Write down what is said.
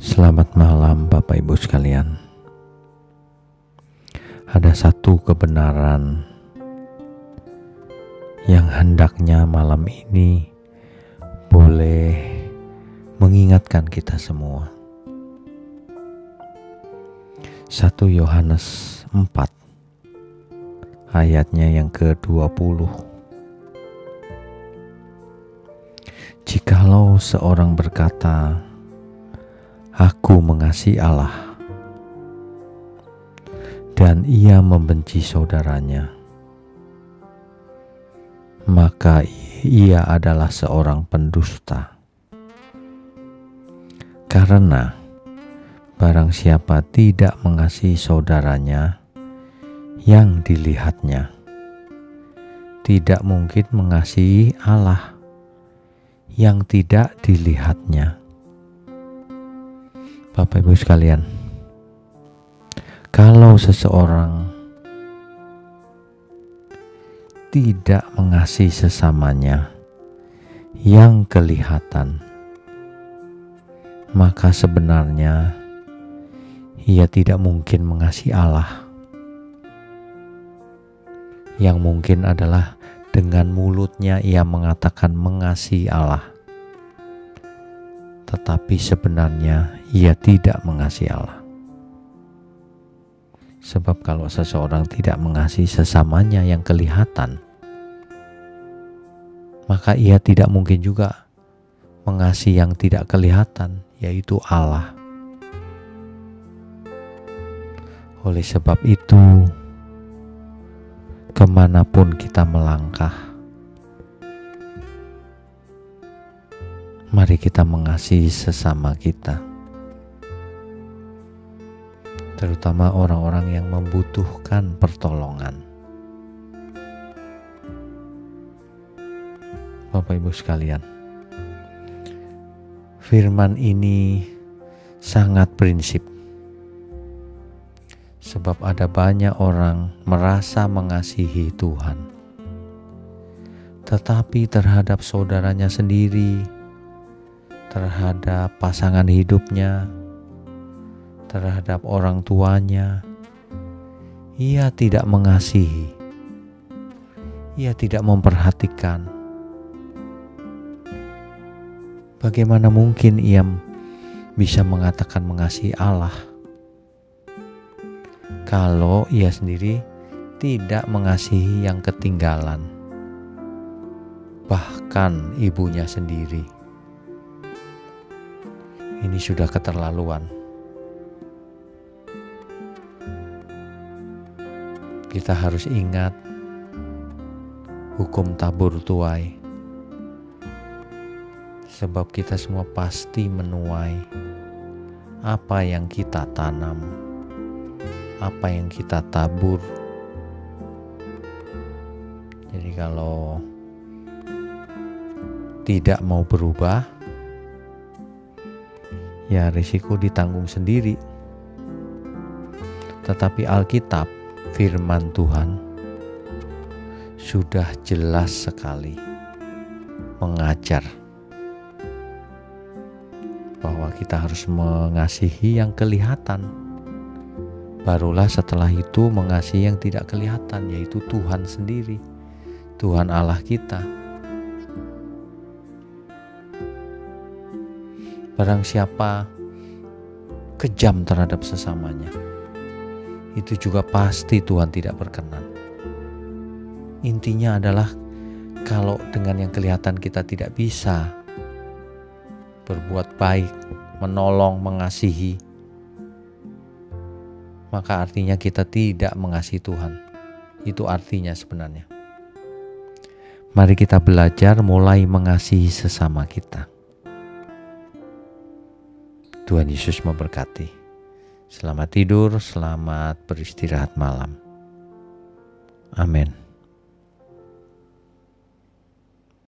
Selamat malam, Bapak Ibu sekalian. Ada satu kebenaran yang hendaknya malam ini boleh mengingatkan kita semua. 1 Yohanes 4 ayatnya yang ke-20 Jikalau seorang berkata Aku mengasihi Allah, dan ia membenci saudaranya, maka ia adalah seorang pendusta. Karena barang siapa tidak mengasihi saudaranya yang dilihatnya, tidak mungkin mengasihi Allah yang tidak dilihatnya. Bapak Ibu sekalian, kalau seseorang tidak mengasihi sesamanya yang kelihatan, maka sebenarnya ia tidak mungkin mengasihi Allah. Yang mungkin adalah dengan mulutnya ia mengatakan mengasihi Allah tetapi sebenarnya ia tidak mengasihi Allah. Sebab kalau seseorang tidak mengasihi sesamanya yang kelihatan, maka ia tidak mungkin juga mengasihi yang tidak kelihatan, yaitu Allah. Oleh sebab itu, ke mana pun kita melangkah, mari kita mengasihi sesama kita, terutama orang-orang yang membutuhkan pertolongan. Bapak, ibu sekalian, firman ini sangat prinsip, sebab ada banyak orang merasa mengasihi Tuhan, tetapi terhadap saudaranya sendiri terhadap pasangan hidupnya, terhadap orang tuanya. Ia tidak mengasihi, ia tidak memperhatikan. Bagaimana mungkin ia bisa mengatakan mengasihi Allah kalau ia sendiri tidak mengasihi yang ketinggalan, bahkan ibunya sendiri? Ini sudah keterlaluan. Kita harus ingat hukum tabur tuai, sebab kita semua pasti menuai apa yang kita tanam, apa yang kita tabur. Jadi, kalau tidak mau berubah, ya risiko ditanggung sendiri. Tetapi Alkitab, firman Tuhan, sudah jelas sekali mengajar bahwa kita harus mengasihi yang kelihatan. Barulah setelah itu mengasihi yang tidak kelihatan, yaitu Tuhan sendiri, Tuhan Allah kita. Barang siapa kejam terhadap sesamanya, itu juga pasti Tuhan tidak berkenan. Intinya adalah kalau dengan yang kelihatan kita tidak bisa berbuat baik, menolong, mengasihi, maka artinya kita tidak mengasihi Tuhan. Itu artinya sebenarnya. Mari kita belajar mulai mengasihi sesama kita. Tuhan Yesus memberkati. Selamat tidur, selamat beristirahat malam. Amin.